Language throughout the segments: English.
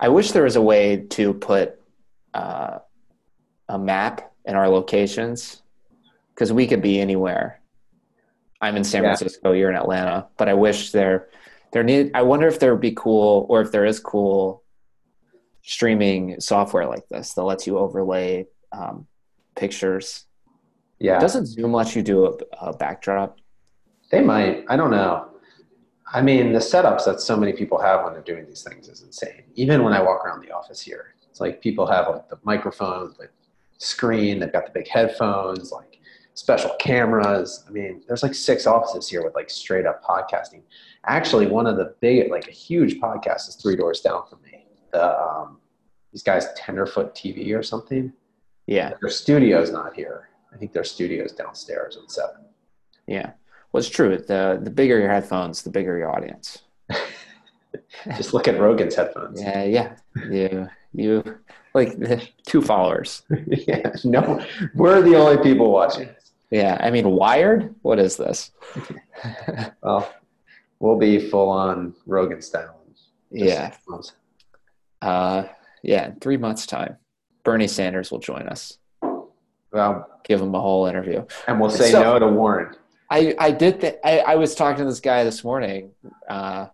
I wish there was a way to put uh, a map in our locations because we could be anywhere. I'm in San Yeah. Francisco, you're in Atlanta, but I wish there there need I wonder if there would be cool or if there is cool streaming software like this that lets you overlay um, pictures. Yeah, Doesn't Zoom let you do a, a backdrop? they might. I don't know. I mean, the setups that so many people have when they're doing these things is insane. Even when I walk around the office here, it's like people have like the microphones, the screen, they've got the big headphones, like special cameras. I mean, there's like six offices here with like straight up podcasting. Actually, one of the big, like a huge podcast is three doors down from me. The um, these guys Tenderfoot TV or something. Yeah, Their studio's not here. I think their studio's downstairs on seven. yeah. Well, it's true. The the bigger your headphones, the bigger your audience. Just look at Rogan's headphones. Yeah, yeah. You you like the two followers. yeah, no, we're the only people watching. Yeah, I mean, Wired. What is this? Well, we'll be full on Rogan style. yeah, uh, yeah. In three months' time, Bernie Sanders will join us. Well, Give him a whole interview. and we'll say So- no to Warren. I I did. Th- I I was talking to this guy this morning, uh,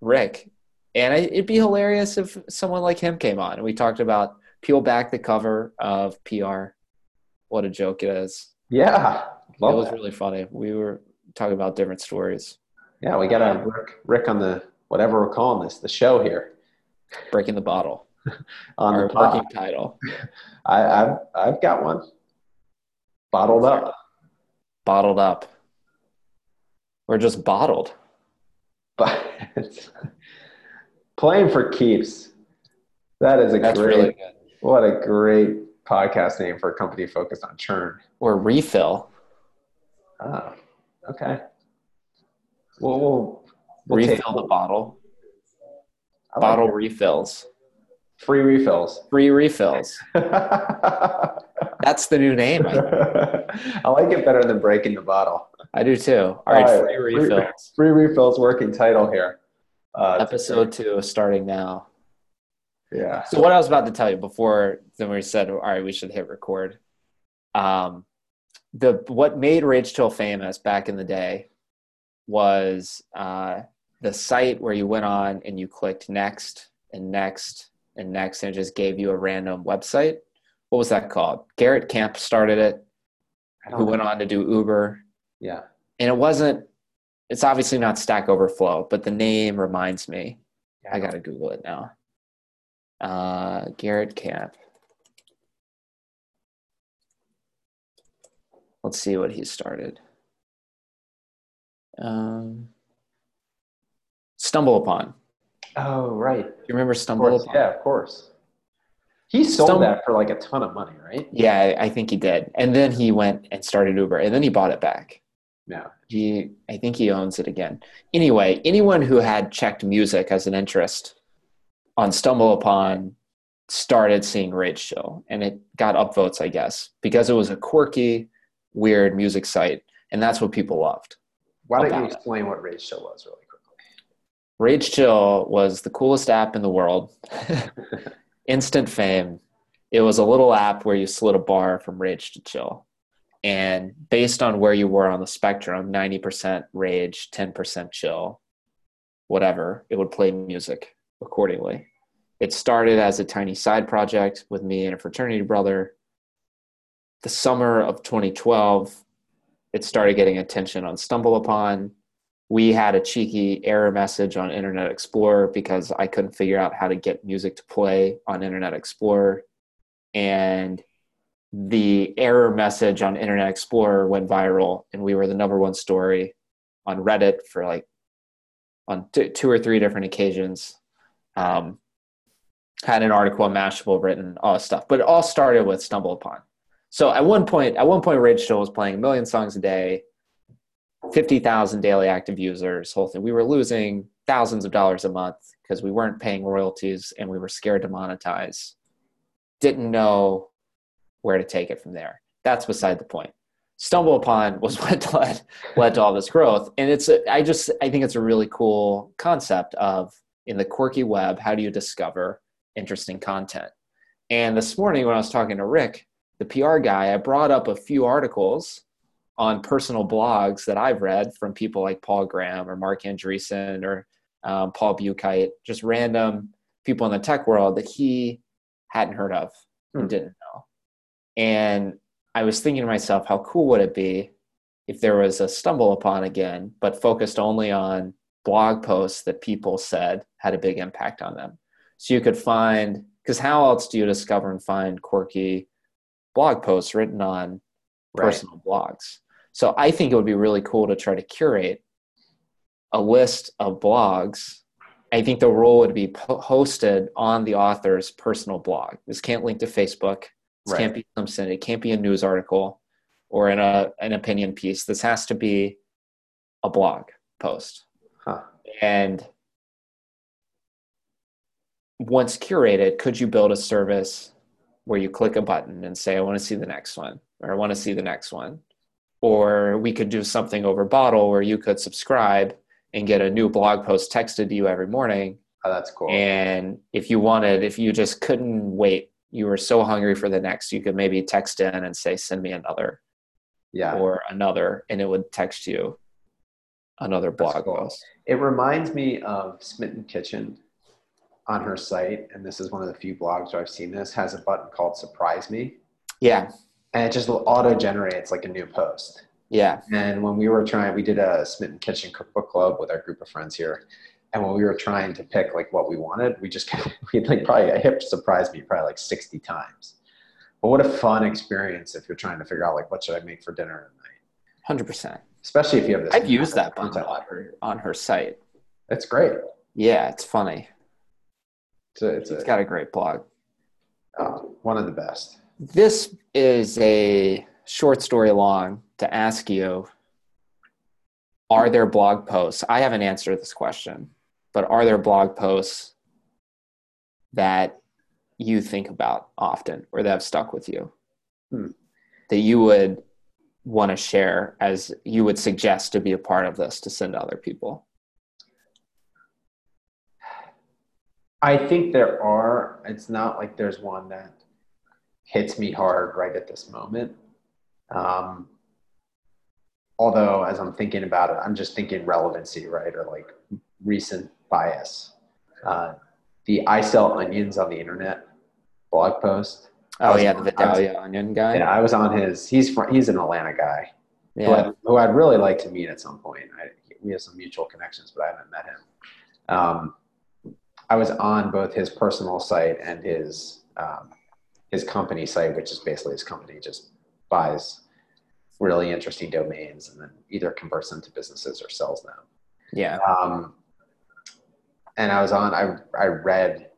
Rick, and I, it'd be hilarious if someone like him came on and we talked about peel back the cover of PR. What a joke it is! Yeah, it was that. really funny. We were talking about different stories. Yeah, we got a Rick, Rick on the whatever we're calling this, the show here Breaking the bottle. on Our the pod. working title. I, I've I've got one bottled up. Bottled up. We're just bottled. But playing for keeps. That is a That's great. really good. What a great podcast name for a company focused on churn. Or refill. Oh, okay. We'll, we'll, we'll take refill the bottle. Like Bottle it. refills. free refills. Free refills. That's the new name. I, like it better than breaking the bottle. I do too. All right, All right, free free- refills. Free refills working title here. Uh, Episode two starting now. Yeah. So what I was about to tell you before then we said, all right, we should hit record. Um, the what made Rage Chill famous back in the day was uh, the site where you went on and you clicked next and next and next, and it just gave you a random website. What was that called? Garrett Camp started it, who know. went on to do Uber, Yeah. and it wasn't. It's obviously not Stack Overflow, but the name reminds me. I gotta Google it now. Uh, Garrett Camp. Let's see what he started. Um, Stumble Upon. Oh, right. Do you remember Stumble course. Upon? Yeah, of course. He sold Stum- that for like a ton of money, right? Yeah, I- think he did. And then he went and started Uber, and then he bought it back. No. He, I think he owns it again. Anyway, anyone who had checked music as an interest on Stumble Upon started seeing Rage Chill, and it got upvotes, I guess, because it was a quirky, weird music site, and that's what people loved. Why don't you About it. explain what Rage Chill was really quickly? Rage Chill was the coolest app in the world. Instant fame. It was a little app where you slid a bar from rage to chill. And based on where you were on the spectrum 90% rage, 10% chill, whatever it would play music accordingly. It started as a tiny side project with me and a fraternity brother. The summer of 2012, it started getting attention on Stumble Upon we had a cheeky error message on Internet Explorer because I couldn't figure out how to get music to play on Internet Explorer. And the error message on Internet Explorer went viral, and we were the number one story on Reddit for like on t- two or three different occasions. Um, had an article on Mashable written, all this stuff, but it all started with Stumble Upon. So at one point, at one point, Rage Chill was playing a million songs a day. 50,000 daily active users, whole thing. We were losing thousands of dollars a month because we weren't paying royalties and we were scared to monetize. Didn't know where to take it from there. That's beside the point. Stumble upon was what led led to all this growth, and it's a, I just I think it's a really cool concept of in the quirky web. How do you discover interesting content. And this morning, when I was talking to Rick, the PR guy, I brought up a few articles on personal blogs that I've read from people like Paul Graham or Marc Andreessen or um, Paul Buchheit, just random people in the tech world that he hadn't heard of and hmm. didn't know. And I was thinking to myself, how cool would it be if there was a StumbleUpon again, but focused only on blog posts that people said had a big impact on them. So you could find, because how else do you discover and find quirky blog posts written on right. personal blogs? So I think it would be really cool to try to curate a list of blogs. I think the role would be hosted on the author's personal blog. This can't link to Facebook. This right. can't be something. It can't be a news article or in a uh, an opinion piece. This has to be a blog post. Huh. And once curated, could you build a service where you click a button and say, I want to see the next one, or I want to see the next one? Or we could do something over Bottle where you could subscribe and get a new blog post texted to you every morning. Oh, that's cool. And if you wanted, if you just couldn't wait, you were so hungry for the next, you could maybe text in and say, send me another yeah. or another, and it would text you another blog cool. post. It reminds me of Smitten Kitchen on her site, and this is one of the few blogs where I've seen this, has a button called Surprise Me. Yeah. And it just auto generates like a new post. Yeah. And when we were trying, we did a Smitten Kitchen cookbook club with our group of friends here. And when we were trying to pick like what we wanted, we just kind of, we like probably a hip surprised me probably like 60 times. But what a fun experience if you're trying to figure out like what should I make for dinner tonight. Hundred percent. Especially if you have this. I've used that button on her on her site. It's great. Yeah, it's funny. It's, a, it's, it's a, got a great blog. Oh, one of the best. This is a short story long to ask you Are there blog posts? I haven't answered this question, but are there blog posts that you think about often or that have stuck with you hmm. that you would want to share as you would suggest to be a part of this to send to other people? I think there are. It's not like there's one that hits me hard right at this moment. Um, although, as I'm thinking about it, I'm just thinking relevancy, right? Or like recent bias. Uh, the I sell onions on the internet blog post. Oh yeah, the Vidalia Onion guy. Yeah, I was on his. He's from, he's an Atlanta guy. Yeah. Who, I, who I'd really like to meet at some point. I, we have some mutual connections, but I haven't met him. Um, I was on both his personal site and his um, his company site, which is basically his company just buys really interesting domains and then either converts them to businesses or sells them. Yeah. Um, and I was on. I I read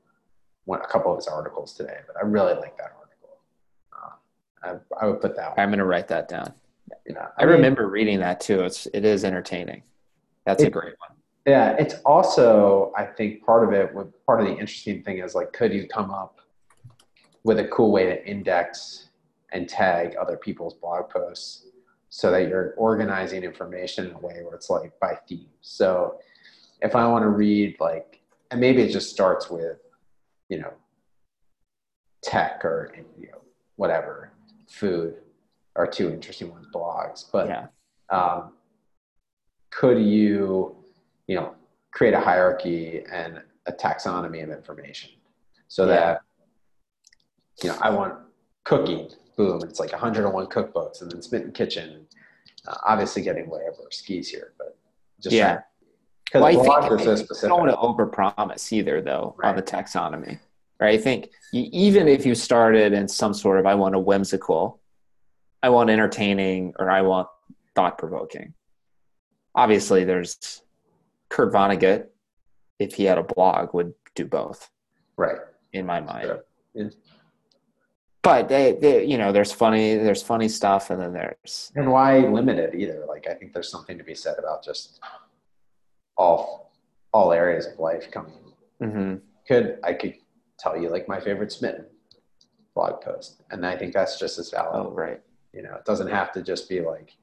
one, a couple of his articles today, but I really like that article. Uh, I, I, would put that. One. I'm going to write that down. Yeah, I, I mean, remember reading that too. It's it is entertaining. That's it, a great one. Yeah, it's also I think part of it. Part of the interesting thing is like, could you come up with a cool way to index and tag other people's blog posts so that you're organizing information in a way where it's like by theme. So if I want to read like, and maybe it just starts with you know, tech or you know, whatever, food are two interesting ones, blogs. But yeah. um, could you, you know, create a hierarchy and a taxonomy of information so yeah. that, you know, I want cooking, boom, it's like 101 cookbooks, and then Smitten Kitchen, uh, obviously getting way over skis here, but just yeah. Well, I think so specific. don't want to overpromise either, though, right. on the taxonomy. Right? I think you, even if you started in some sort of, I want a whimsical, I want entertaining, or I want thought provoking. Obviously, there's Kurt Vonnegut, if he had a blog, would do both. Right. In my mind. Yeah. But they, they, you know, there's funny, there's funny stuff, and then there's. And why limit it either? Like, I think there's something to be said about just all all areas of life coming. Mm-hmm. Could I could tell you like my favorite smitten blog post, and I think that's just as valid. Oh, right. You know, it doesn't have to just be like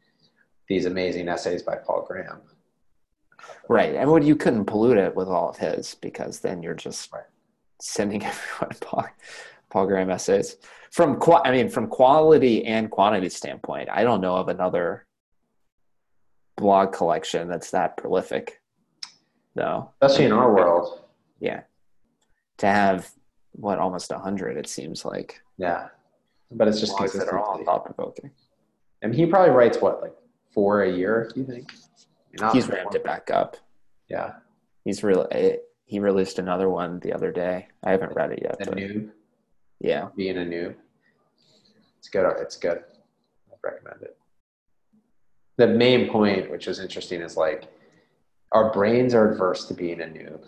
these amazing essays by Paul Graham. Right, and what you couldn't pollute it with all of his because then you're just right. sending everyone Paul, Paul Graham essays from I mean from quality and quantity standpoint. I don't know of another blog collection that's that prolific. No, especially in our world. Yeah, to have what almost a hundred, it seems like. Yeah, but it's just that are all thought provoking. And he probably writes what like four a year. Do you think? Not He's ramped it back up. Yeah, he's really eh, he released another one the other day. I haven't read it yet. A noob. Yeah, being a noob. It's good. It's good. I recommend it. The main point, which is interesting, is like our brains are adverse to being a noob,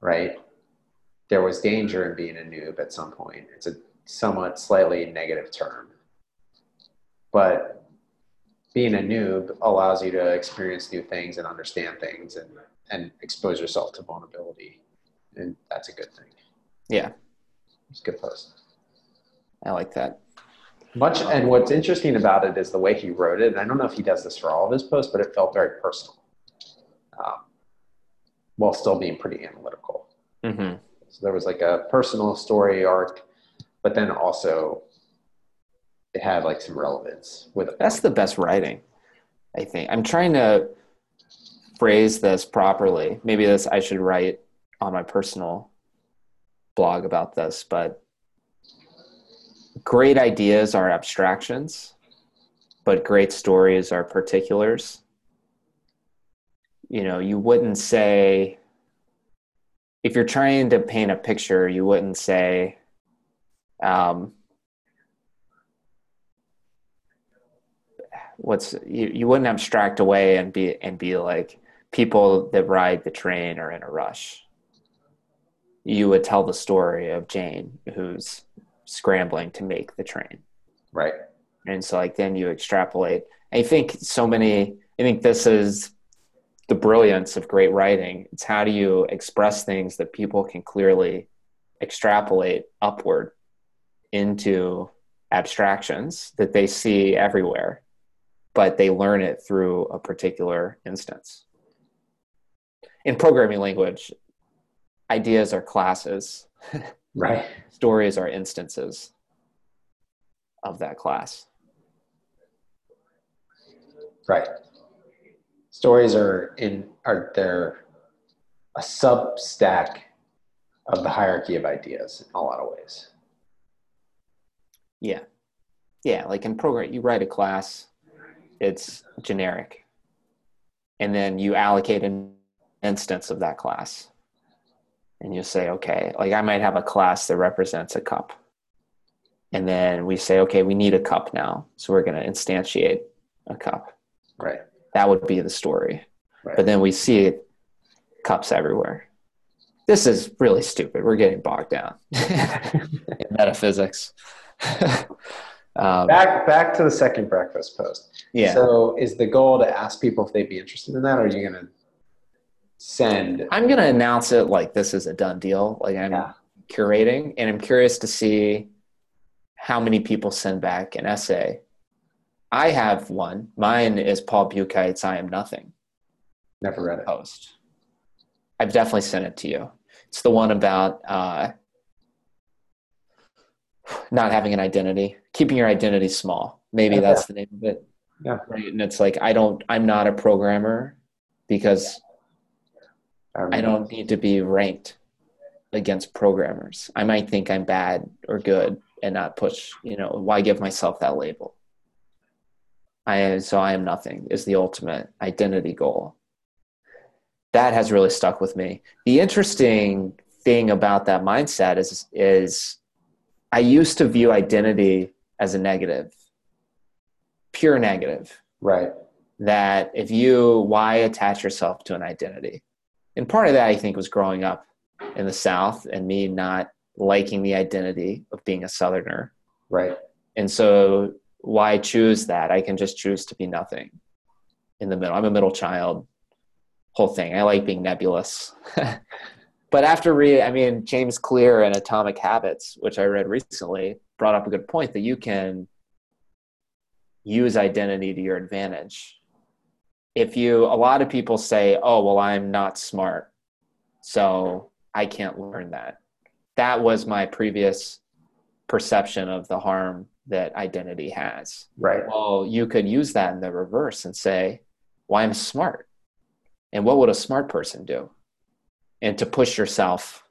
right? There was danger in being a noob at some point. It's a somewhat slightly negative term. But being a noob allows you to experience new things and understand things and, and expose yourself to vulnerability. And that's a good thing. Yeah. It's a good post. I like that. Much and what's interesting about it is the way he wrote it. And I don't know if he does this for all of his posts, but it felt very personal, um, while still being pretty analytical. Mm-hmm. So there was like a personal story arc, but then also it had like some relevance with it. That's the best writing, I think. I'm trying to phrase this properly. Maybe this I should write on my personal blog about this, but great ideas are abstractions, but great stories are particulars. You know, you wouldn't say, if you're trying to paint a picture, you wouldn't say, um, what's you, you wouldn't abstract away and be and be like people that ride the train are in a rush you would tell the story of jane who's scrambling to make the train. Right. And so like then you extrapolate. I think so many I think this is the brilliance of great writing. It's how do you express things that people can clearly extrapolate upward into abstractions that they see everywhere, but they learn it through a particular instance. In programming language, ideas are classes. Right. Stories are instances of that class. Right. Stories are in are they're a substack of the hierarchy of ideas in a lot of ways. Yeah. Yeah, like in program you write a class, it's generic. And then you allocate an instance of that class and you say, okay, like I might have a class that represents a cup. And then we say, okay, we need a cup now. So we're going to instantiate a cup. Right. That would be the story. Right. But then we see cups everywhere. This is really stupid. We're getting bogged down in metaphysics. um, back back to the second breakfast post. Yeah. So is the goal to ask people if they'd be interested in that, or are you going to send. I'm gonna announce it like this is a done deal. Like I'm yeah. curating, and I'm curious to see how many people send back an essay. I have one. Mine is Paul Buchheit's "I Am Nothing." Never read it. Post. I've definitely sent it to you. It's the one about uh, not having an identity, keeping your identity small. Maybe that's the name of it. Yeah. Right. And it's like I don't. I'm not a programmer because I don't need to be ranked against programmers. I might think I'm bad or good and not push, you know, why give myself that label? I so I am nothing is the ultimate identity goal. That has really stuck with me. The interesting thing about that mindset is is I used to view identity as a negative. Pure negative. Right. That if you why attach yourself to an identity? And part of that I think was growing up in the South and me not liking the identity of being a Southerner. Right. And so why choose that? I can just choose to be nothing in the middle. I'm a middle child. Whole thing. I like being nebulous. but after reading I mean, James Clear and Atomic Habits, which I read recently, brought up a good point that you can use identity to your advantage if you a lot of people say oh well i'm not smart so i can't learn that that was my previous perception of the harm that identity has. Right. Well, you could use that in the reverse and say, well, I'm smart. And what would a smart person do? And to push yourself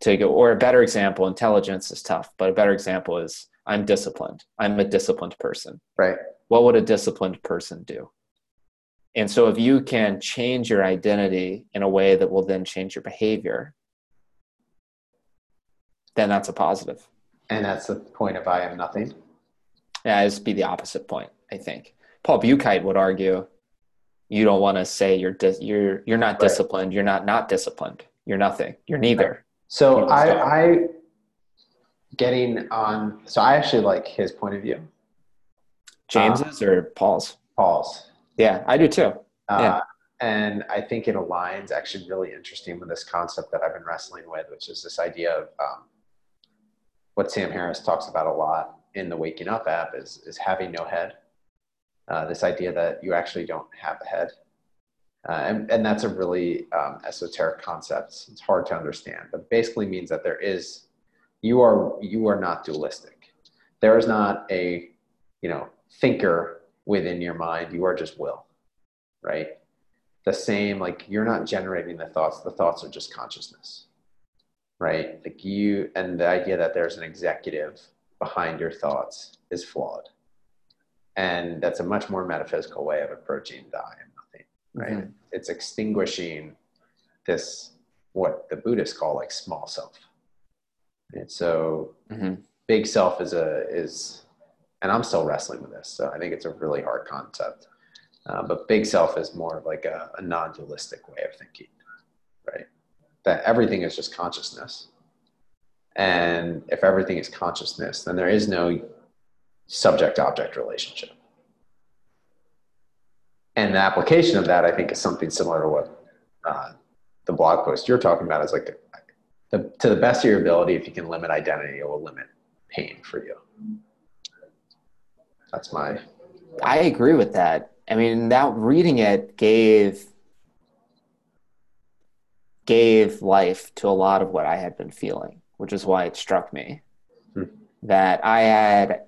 to go, or a better example, intelligence is tough, but a better example is I'm disciplined. I'm a disciplined person. Right. What would a disciplined person do? And so if you can change your identity in a way that will then change your behavior, then that's a positive. And that's the point of I am nothing. Yeah, this be the opposite point, I think. Paul Buchheit would argue you don't want to say you're dis- you're you're not Right. disciplined, you're not not disciplined. You're nothing. You're neither. So People I. I getting on. So I actually like his point of view, James's uh, or Paul's? Paul's, Yeah, I do too. uh, Yeah. and I think it aligns actually really interesting with this concept that I've been wrestling with, which is this idea of um, what Sam Harris talks about a lot in the Waking Up app is is having no head. Uh, this idea that you actually don't have a head. Uh, and, and that's a really um, esoteric concept. It's hard to understand, but basically means that there is, you are you are not dualistic. There is not a, you know, thinker within your mind. You are just will, right? The same, like you're not generating the thoughts. The thoughts are just consciousness, right? Like you, and the idea that there's an executive behind your thoughts is flawed, and that's a much more metaphysical way of approaching the I am nothing right? Mhm. It's extinguishing this, what the Buddhists call like small self. And so Mhm. big self is a, is, and I'm still wrestling with this. So I think it's a really hard concept. Uh, but big self is more of like a, a non dualistic way of thinking, right? That everything is just consciousness. And if everything is consciousness, then there is no subject object relationship. And the application of that, I think, is something similar to what uh, the blog post you're talking about is like the, to the best of your ability, if you can limit identity, it will limit pain for you. That's my I agree with that. I mean, that reading it gave gave life to a lot of what I had been feeling, which is why it struck me Hmm. that I had,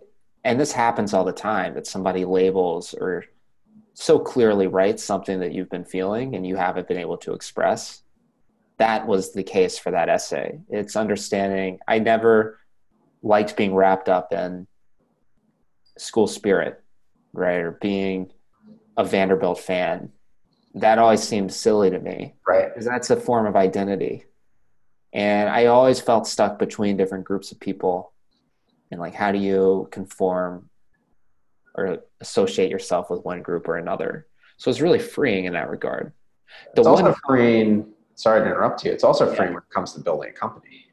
and this happens all the time, that somebody labels or so clearly writes something that you've been feeling and you haven't been able to express. That was the case for that essay. It's understanding. I never liked being wrapped up in school spirit, right? Or being a Vanderbilt fan. That always seemed silly to me right. because that's a form of identity. And I always felt stuck between different groups of people. And like, how do you conform or associate yourself with one group or another? So it's really freeing in that regard. The It's one, also freeing. Sorry to interrupt you. It's also Yeah. freeing when it comes to building a company.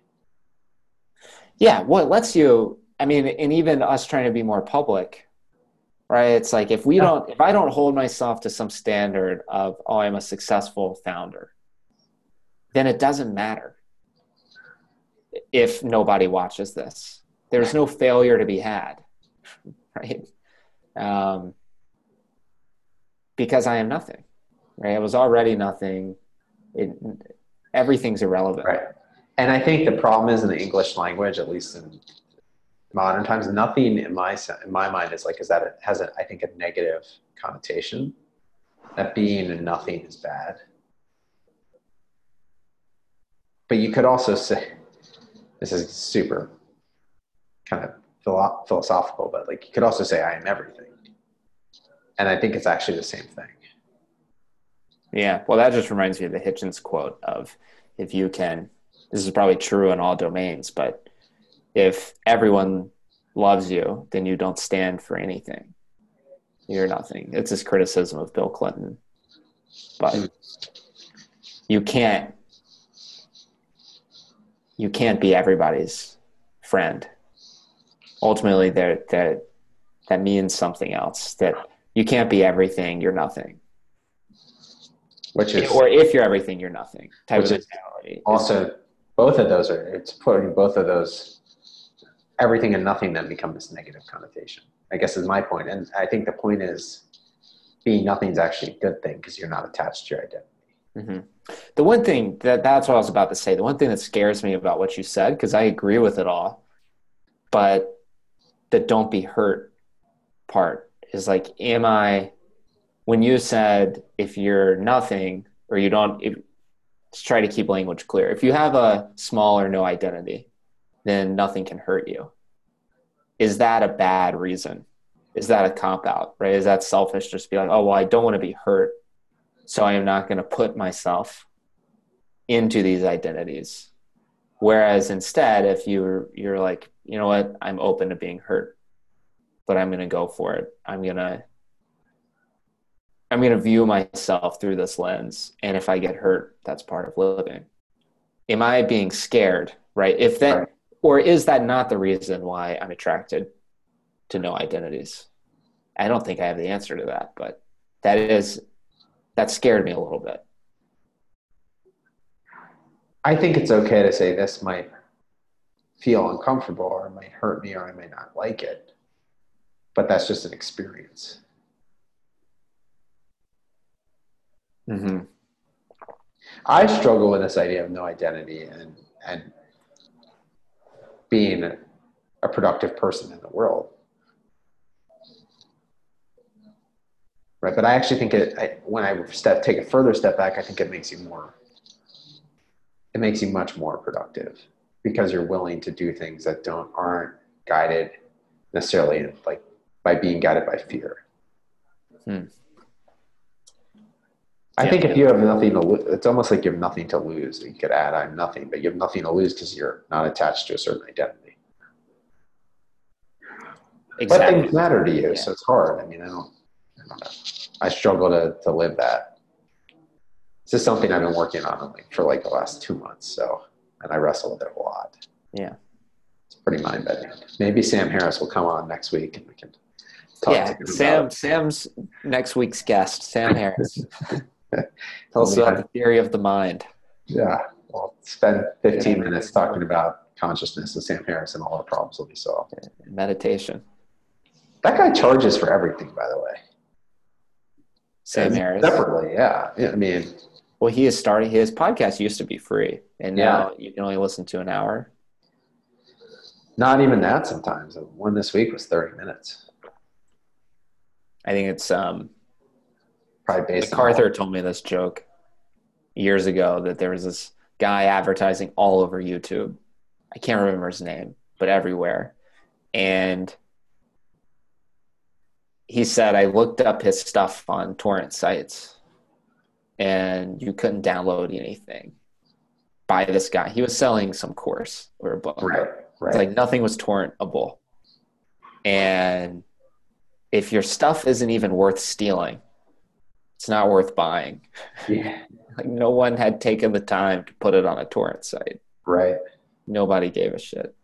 yeah, what lets you, I mean, and even us trying to be more public, right? It's like if we Yeah. don't, if I don't hold myself to some standard of, oh, I'm a successful founder, then it doesn't matter if nobody watches this. There's no failure to be had, right? Um, because I am nothing, right? I was already nothing. It, everything's irrelevant. Right. And I think the problem is in the English language, at least in modern times, nothing in my in my mind is like is that it has a I think a negative connotation. That being nothing is bad. But you could also say this is super kind of philo- philosophical, but like you could also say I am everything. And I think it's actually the same thing. Yeah, well, that just reminds me of the Hitchens quote of if you can, this is probably true in all domains, but if everyone loves you, then you don't stand for anything. You're nothing. It's his criticism of Bill Clinton. But you can't you can't be everybody's friend. Ultimately there that that means something else. That you can't be everything, you're nothing Which is or if you're everything, you're nothing type of mentality. also both of those are it's putting both of those everything and nothing then become this negative connotation i guess is my point and i think the point is being nothing is actually a good thing because you're not attached to your identity Mhm. The one thing that that's what I was about to say. The one thing that scares me about what you said, because I agree with it all, but the don't be hurt part is like, am I, when you said if you're nothing or you don't, if, let's try to keep language clear. If you have a small or no identity, then nothing can hurt you. Is that a bad reason? Is that a cop out, right? Is that selfish? Just be like, oh, well, I don't want to be hurt. So I am not going to put myself into these identities. Whereas instead, if you're, you're like, you know what, I'm open to being hurt, but I'm going to go for it. I'm going to, I'm going to view myself through this lens. And if I get hurt, that's part of living. Am I being scared? Right. If that, right. Or is that not the reason why I'm attracted to no identities? I don't think I have the answer to that, but that is, that scared me a little bit. I think it's okay to say this might feel uncomfortable or it might hurt me or I may not like it. But that's just an experience. Mm-hmm. I struggle with this idea of no identity and and being a productive person in the world. Right, but I actually think it. I, when I step take a further step back, I think it makes you more. It makes you much more productive because you're willing to do things that don't aren't guided necessarily like by being guided by fear. Hmm. I yeah, think if you have nothing to lose, it's almost like you have nothing to lose. You could add I'm nothing, but you have nothing to lose because you're not attached to a certain identity. Exactly. But things matter to you, yeah. so it's hard. I mean, I don't, I don't know. I struggle to, to live that. This is something I've been working on like, for like the last two months. So, and I wrestle with it a lot. Yeah. It's pretty mind bending. Maybe Sam Harris will come on next week and we can talk yeah, Sam, Sam's next week's guest, Sam Harris. also about the theory of the mind. Yeah. Well, spend 15 minutes talking about consciousness and Sam Harris and all the problems will be solved. Meditation. That guy charges for everything, by the way. Sam and Harris. Separately, yeah. yeah. I mean, well, he is starting. His podcast used to be free, and now yeah. you can only listen to an hour. Not even that. Sometimes one this week was thirty minutes. I think it's um, probably based. MacArthur told me this joke years ago that there was this guy advertising all over YouTube. I can't remember his name, but everywhere, and he said I looked up his stuff on torrent sites and you couldn't download anything by this guy. He was selling some course or a book. Right. Right. It's like nothing was torrentable. And if your stuff isn't even worth stealing, it's not worth buying. Yeah. like no one had taken the time to put it on a torrent site. Right. Nobody gave a shit.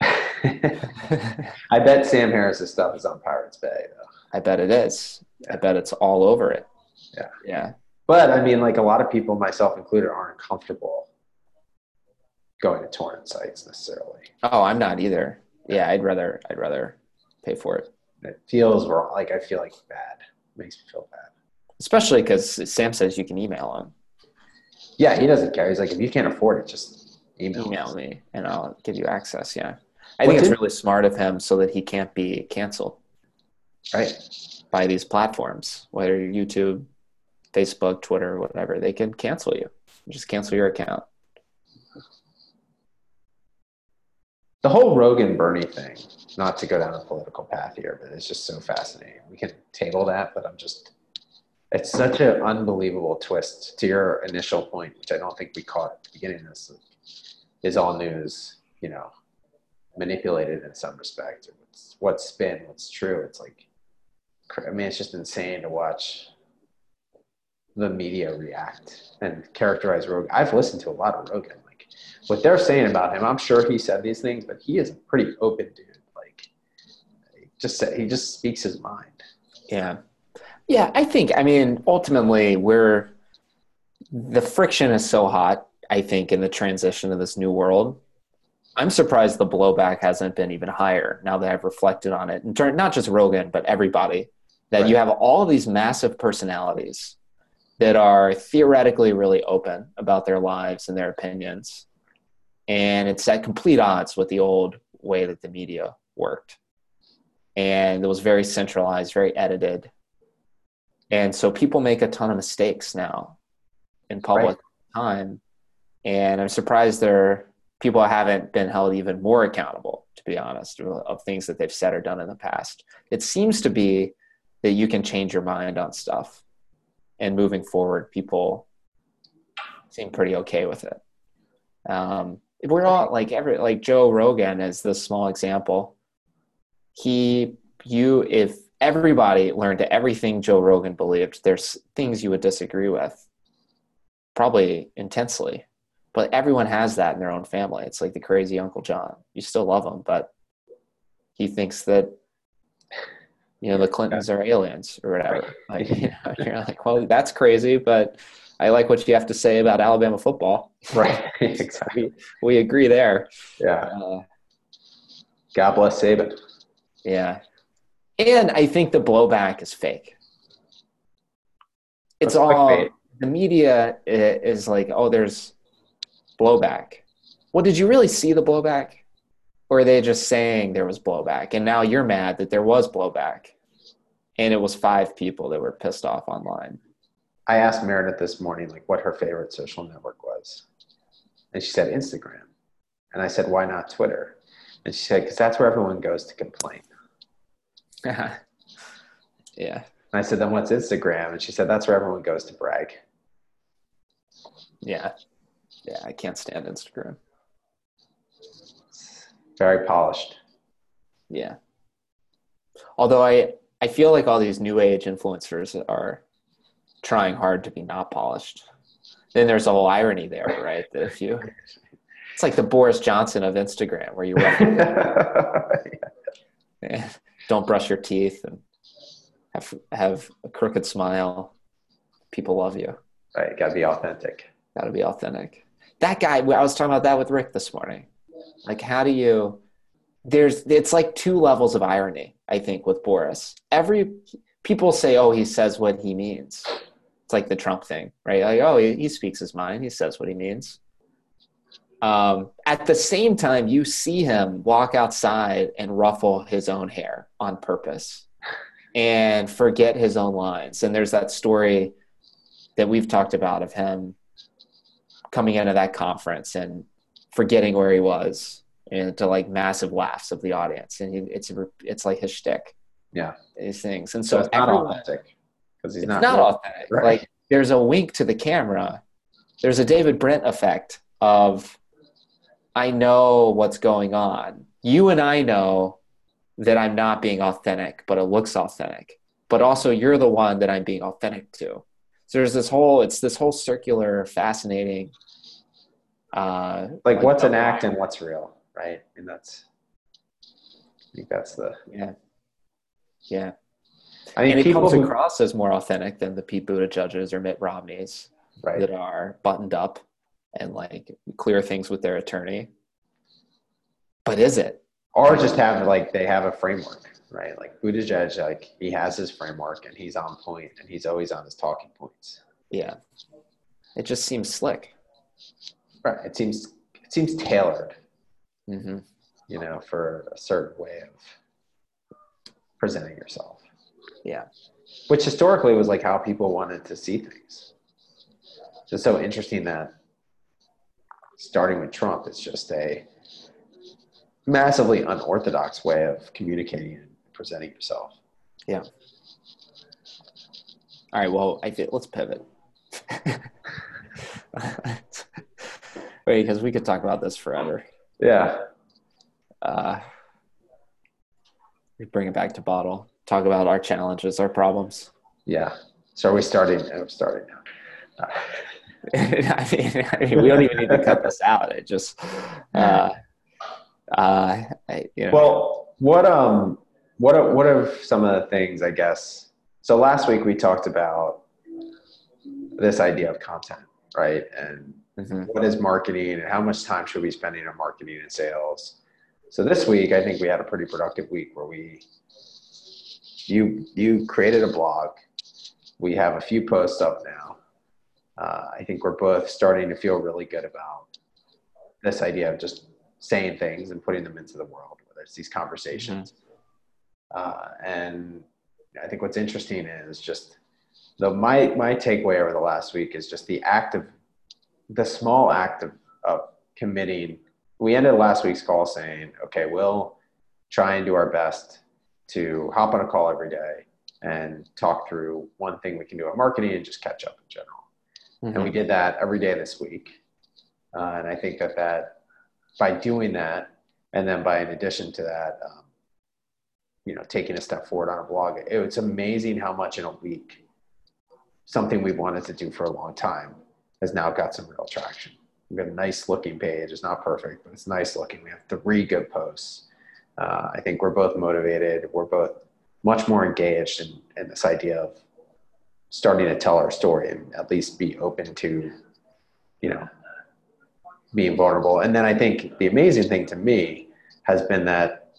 I bet Sam Harris's stuff is on Pirates Bay, though. I bet it is. Yeah. I bet it's all over it. Yeah. Yeah. But I mean, like a lot of people, myself included, aren't comfortable going to torrent sites necessarily. Oh, I'm not either. Yeah, I'd rather I'd rather pay for it. It feels wrong. Like I feel like bad. It makes me feel bad. Especially because Sam says you can email him. Yeah, he doesn't care. He's like, if you can't afford it, just email, email me and I'll give you access. Yeah. I think it's really smart of him so that he can't be canceled. Right. By these platforms, whether YouTube, Facebook, Twitter, whatever, they can cancel you. Just cancel your account. The whole Rogan Bernie thing, not to go down a political path here, but it's just so fascinating. We can table that, but I'm just, it's such an unbelievable twist to your initial point, which I don't think we caught at the beginning of this, is all news, you know, manipulated in some respect. What's, what's spin, what's true. It's like, I mean, it's just insane to watch the media react and characterize Rogan. I've listened to a lot of Rogan. Like what they're saying about him, I'm sure he said these things, but he is a pretty open dude. Like just he just speaks his mind. Yeah. Yeah, I think I mean ultimately we're the friction is so hot, I think, in the transition to this new world I'm surprised the blowback hasn't been even higher now that I've reflected on it. And not just Rogan, but everybody. That right. you have all these massive personalities that are theoretically really open about their lives and their opinions. And it's at complete odds with the old way that the media worked. And it was very centralized, very edited. And so people make a ton of mistakes now in public right. time. And I'm surprised there people haven't been held even more accountable, to be honest, of things that they've said or done in the past. It seems to be that you can change your mind on stuff and moving forward, people seem pretty okay with it. Um, we're not like every like Joe Rogan is the small example. He, you, if everybody learned everything Joe Rogan believed, there's things you would disagree with, probably intensely. But everyone has that in their own family. It's like the crazy Uncle John. You still love him, but he thinks that you know the clintons are aliens or whatever. Like you know you're like well that's crazy but i like what you have to say about alabama football. Right. Exactly. we, we agree there. Yeah. Uh, god bless saban. Yeah and i think the blowback is fake. It's all the media uh, is like oh there's blowback. Well did you really see the blowback? Or are they just saying there was blowback? And now you're mad that there was blowback. And it was five people that were pissed off online. I asked meredith this morning like what her favorite social network was. And she said instagram. And i said why not twitter? And she said because that's where everyone goes to complain yeah and i said then what's instagram and she said that's where everyone goes to brag yeah yeah i can't stand instagram very polished. Yeah. Although I I feel like all these new age influencers are trying hard to be not polished. Then there's a whole irony there, right? That if you it's like the Boris Johnson of Instagram where you yeah. Don't brush your teeth and have have a crooked smile. People love you. Right, gotta be authentic. Gotta be authentic. That guy, I was talking about that with Rick this morning. Like, how do you? There's it's like two levels of irony. I think with Boris, every people say, "Oh, he says what he means." It's like the Trump thing, right? Like, oh, he, he speaks his mind. He says what he means. Um, at the same time, you see him walk outside and ruffle his own hair on purpose and forget his own lines. And there's that story that we've talked about of him coming into that conference and forgetting where he was and to like massive laughs of the audience. And he, it's it's like his shtick. Yeah, these things. And so, so it's not authentic because he's not, not authentic. Right. Like there's a wink to the camera. There's a David Brent effect of I know what's going on. You and I know that I'm not being authentic, but it looks authentic. But also you're the one that I'm being authentic to. So there's this whole it's this whole circular fascinating uh, like, like what's an act and what's real, right? And that's, I think that's the yeah, yeah. I mean, and it comes who, across as more authentic than the Pete Buttigieg's or Mitt Romney's right. that are buttoned up and like clear things with their attorney. But is it? Or just have like they have a framework, right? Like Buttigieg, like he has his framework and he's on point and he's always on his talking points. Yeah, it just seems slick. Right. It seems it seems tailored. Mm-hmm. You know, for a certain way of presenting yourself. Yeah. Which historically was like how people wanted to see things. It's so interesting that starting with Trump, it's just a massively unorthodox way of communicating and presenting yourself. Yeah. All right. Well, I think let's pivot. Wait, because we could talk about this forever. Yeah. Uh, we bring it back to bottle. Talk about our challenges, our problems. Yeah. So are we starting? I'm starting now. Uh. I, mean, I mean, we don't even need to cut this out. It just, uh, uh, I, you know. Well, what um, what are, what are some of the things? I guess. So last week we talked about this idea of content, right? And Mm-hmm. What is marketing and how much time should we be spending on marketing and sales? So this week, I think we had a pretty productive week where we, you, you created a blog. We have a few posts up now. Uh, I think we're both starting to feel really good about this idea of just saying things and putting them into the world, whether it's these conversations. Mm-hmm. Uh, and I think what's interesting is just the my my takeaway over the last week is just the act of the small act of, of committing. We ended last week's call saying, okay, we'll try and do our best to hop on a call every day and talk through one thing we can do in marketing and just catch up in general. Mm-hmm. And we did that every day this week. Uh, and I think that that by doing that, and then by in addition to that, um, you know, taking a step forward on a blog, it, it's amazing how much in a week something we've wanted to do for a long time has now got some real traction. We've got a nice looking page. It's not perfect, but it's nice looking. We have three good posts. Uh, I think we're both motivated. We're both much more engaged in, in this idea of starting to tell our story and at least be open to, you know, being vulnerable. And then I think the amazing thing to me has been that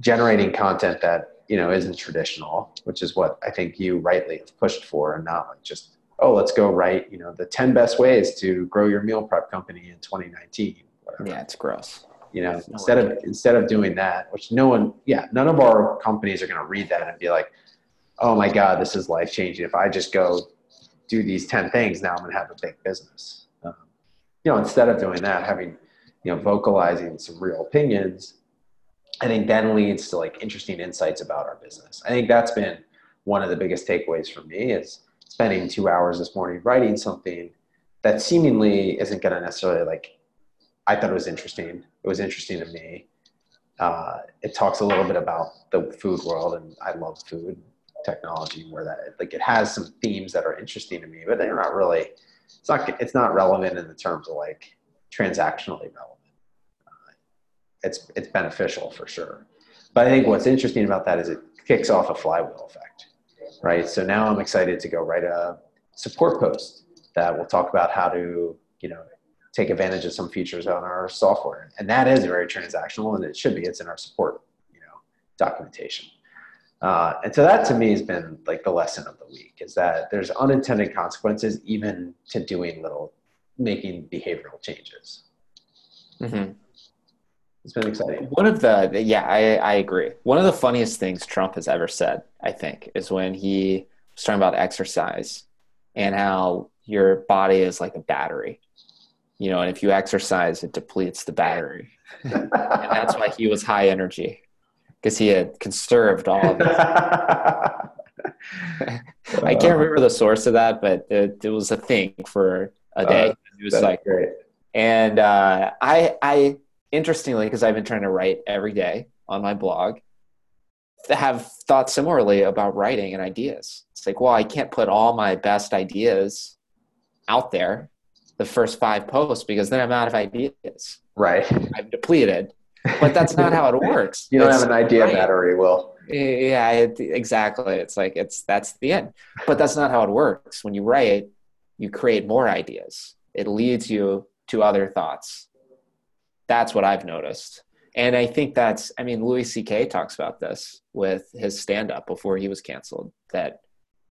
generating content that you know isn't traditional, which is what I think you rightly have pushed for, and not like just oh let's go write you know the ten best ways to grow your meal prep company in 2019. Whatever. Yeah, it's gross. You know, no instead of instead of doing that, which no one, yeah, none of our companies are going to read that and be like, oh my god, this is life changing. If I just go do these ten things, now I'm going to have a big business. Um, you know, instead of doing that, having you know vocalizing some real opinions I think then leads to like interesting insights about our business. I think that's been one of the biggest takeaways for me is spending two hours this morning writing something that seemingly isn't going to necessarily like I thought it was interesting. It was interesting to me. Uh, it talks a little bit about the food world, and I love food technology. Where that like it has some themes that are interesting to me, but they're not really. It's not. It's not relevant in the terms of like transactionally relevant uh, it's it's beneficial for sure. But I think what's interesting about that is it kicks off a flywheel effect, right? So now I'm excited to go write a support post that will talk about how to you know take advantage of some features on our software, and that is very transactional, and it should be. It's in our support you know documentation. Uh, and so that to me has been like the lesson of the week is that there's unintended consequences even to doing little making behavioral changes. Mm-hmm. It's been exciting. One of the yeah, I, I agree. One of the funniest things Trump has ever said, I think, is when he was talking about exercise and how your body is like a battery. You know, and if you exercise, it depletes the battery. and that's why he was high energy. Because he had conserved all of it. I can't remember the source of that, but it, it was a thing for a day. Uh, it was like great. And uh, I I interestingly, because I've been trying to write every day on my blog, have thought similarly about writing and ideas. It's like, well, I can't put all my best ideas out there the first five posts because then I'm out of ideas. Right. I'm depleted. But that's not how it works. you don't it's, have an idea right. battery, Will. Yeah, it, exactly. It's like it's that's the end. But that's not how it works. When you write, you create more ideas. It leads you to other thoughts that's what I've noticed. And I think that's, I mean, Louis C.K. talks about this with his stand up before he was canceled, that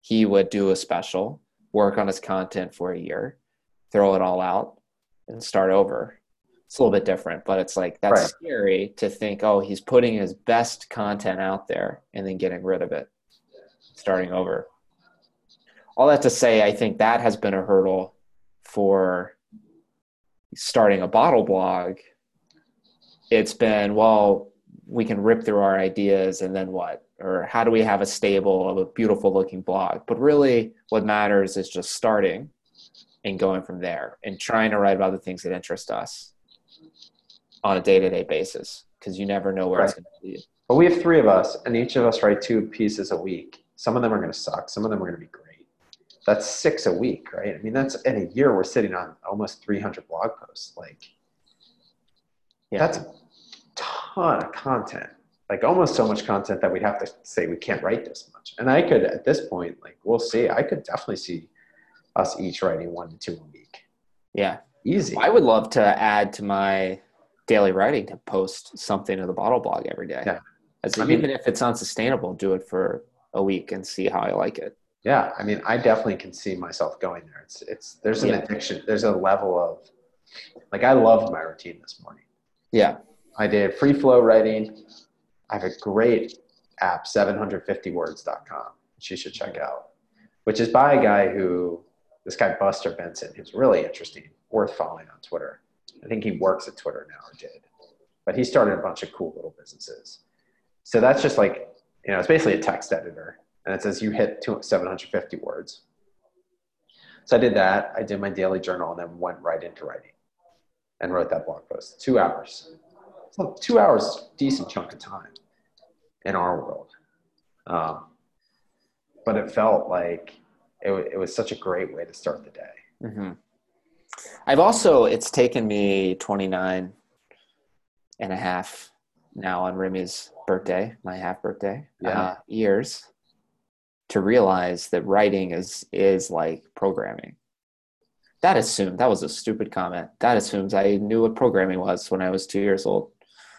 he would do a special, work on his content for a year, throw it all out, and start over. It's a little bit different, but it's like that's right. scary to think, oh, he's putting his best content out there and then getting rid of it, starting over. All that to say, I think that has been a hurdle for starting a bottle blog it's been well we can rip through our ideas and then what or how do we have a stable of a beautiful looking blog but really what matters is just starting and going from there and trying to write about the things that interest us on a day-to-day basis because you never know where right. it's going to lead but we have three of us and each of us write two pieces a week some of them are going to suck some of them are going to be great that's six a week right i mean that's in a year we're sitting on almost 300 blog posts like yeah. That's a ton of content. Like almost so much content that we'd have to say we can't write this much. And I could at this point, like we'll see. I could definitely see us each writing one to two a week. Yeah. Easy. I would love to add to my daily writing to post something to the bottle blog every day. Yeah. As, I mean, even if it's unsustainable, do it for a week and see how I like it. Yeah, I mean, I definitely can see myself going there. It's it's there's an Yeah. addiction. There's a level of like I loved my routine this morning. Yeah. I did free flow writing. I have a great app, 750words.com, which you should check mm-hmm. out, which is by a guy who, this guy Buster Benson, who's really interesting, worth following on Twitter. I think he works at Twitter now or did, but he started a bunch of cool little businesses. So that's just like, you know, it's basically a text editor and it says you hit two, 750 words. So I did that. I did my daily journal and then went right into writing and wrote that blog post. Two hours. So two hours, decent chunk of time in our world. Um, but it felt like it, it was such a great way to start the day. hmm I've also, it's taken me 29 and a half now on Remy's birthday, my half birthday, Yeah. uh, years to realize that writing is, is like programming. That assumed, that was a stupid comment. That assumes I knew what programming was when I was two years old.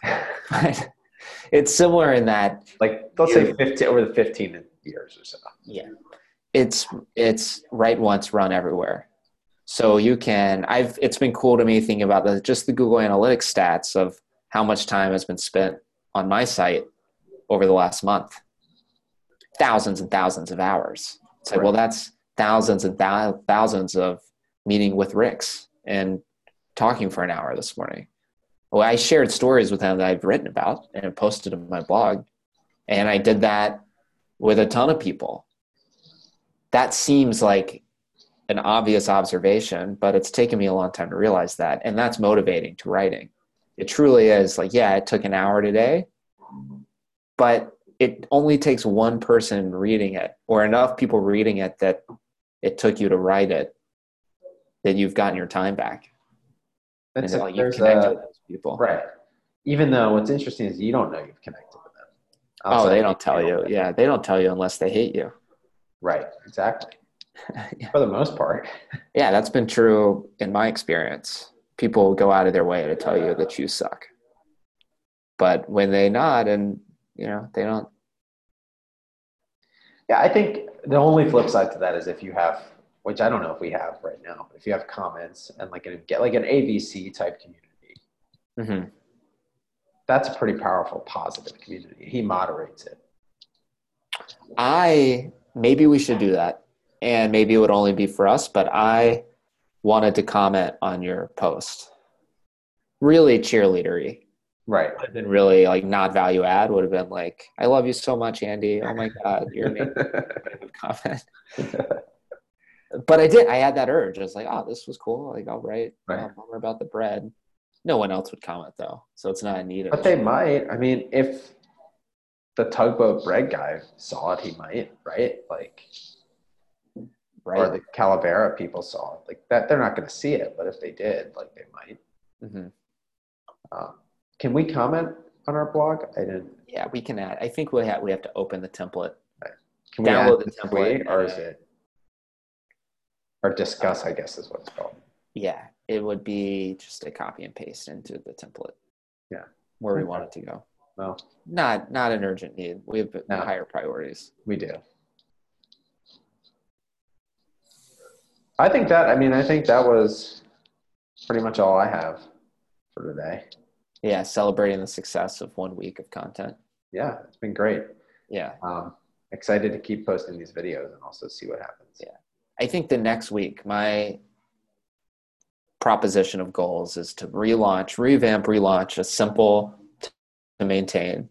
It's similar in that like let's say 15 over the 15 years or so. Yeah. It's it's write once, run everywhere. So you can I've it's been cool to me thinking about the just the Google Analytics stats of how much time has been spent on my site over the last month. Thousands and thousands of hours. It's like, well, that's thousands and thou- thousands of meeting with Ricks and talking for an hour this morning. Well, I shared stories with him that I've written about and posted on my blog. And I did that with a ton of people. That seems like an obvious observation, but it's taken me a long time to realize that. And that's motivating to writing. It truly is like, yeah, it took an hour today, but it only takes one person reading it or enough people reading it that it took you to write it that you've gotten your time back. And That's that, a- like, you've there's connected a- with those people. right. Even though what's interesting is you don't know you've connected with them. Oh, they don't tell you. Yeah, they don't tell you unless they hate you. Right. Exactly. For the most part. Yeah, that's been true in my experience. People go out of their way to tell you that you suck. But when they nod and, you know, they don't, Yeah, I think the only flip side to that is if you have, which I don't know if we have right now, if you have comments and like an get like an AVC type community, Mhm. that's a pretty powerful positive community. He moderates it. I, maybe we should do that. And maybe it would only be for us, but I wanted to comment on your post. Really cheerleadery. Right. Would have been really like not value add, would have been like, I love you so much, Andy. Oh my God, you're amazing. comment. but I did. I had that urge. I was like, oh, this was cool. Like, I'll write Right. uh, bummer about the bread. No one else would comment though, so it's not a need. of But they might. I mean, if the tugboat bread guy saw it, he might, right? Like, or the Calavera people saw. Like that, they're not going to see it, but if they did, like they might. hmm Um, can we comment on our blog? I didn't. Yeah, we can add. I think we have we have to open the template. Can we Download the template or is uh, it or Disqus? I guess is what it's called. Yeah, it would be just a copy and paste into the template. Yeah. where we want it to go. Well, Not not an urgent need. We have No. higher priorities. we do. I think that. I mean, I think that was pretty much all I have for today. Yeah, celebrating the success of one week of content. Yeah, it's been great. Yeah. Um, excited to keep posting these videos and also see what happens. Yeah. I think the next week, my proposition of goals is to relaunch, revamp, relaunch a simple to maintain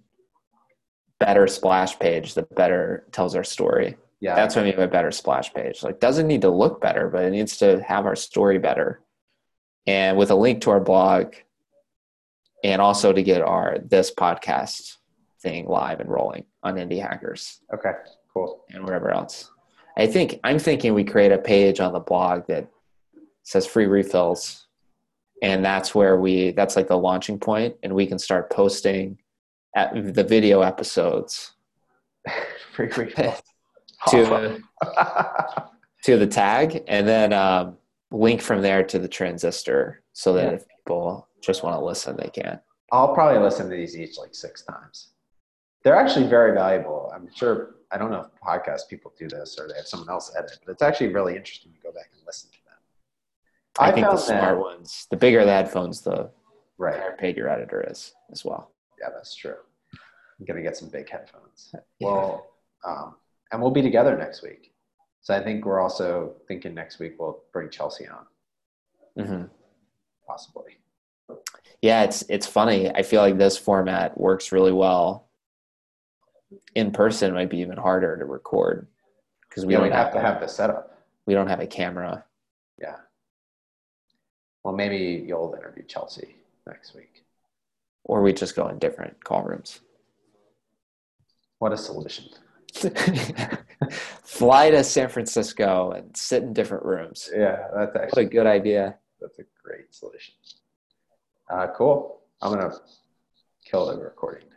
better splash page that better tells our story. Yeah, That's when we have a better splash page. Like doesn't need to look better, but it needs to have our story better. And with a link to our blog and also to get our this podcast thing live and rolling on Indie Hackers okay, cool. and wherever else. I think I'm thinking we create a page on the blog that says free refills, and that's where we that's like the launching point, and we can start posting at the video episodes Free refill. To to the tag, and then um, link from there to the transistor, so that Yeah. if people just want to listen, they can. I'll probably listen to these each like six times. They're actually very valuable. I'm sure. I don't know if podcast people do this or they have someone else edit, but it's actually really interesting to go back and listen to them. I, think the smart that- ones, the bigger the headphones, the Right. higher paid your editor is as well. Yeah, that's true. I'm gonna get some big headphones. Yeah. Well, um, and we'll be together next week. So I think we're also thinking next week we'll bring Chelsea on, mm-hmm. possibly. Yeah, it's it's funny. I feel like this format works really well. In person might be even harder to record because we We don't don't have to have the setup. we don't have a camera. Yeah. Well, maybe you'll interview Chelsea next week. or we just go in different call rooms. What a solution. Fly to San Francisco and sit in different rooms. Yeah, that's What a good idea. that's a great solution. Uh, cool. I'm gonna kill the recording.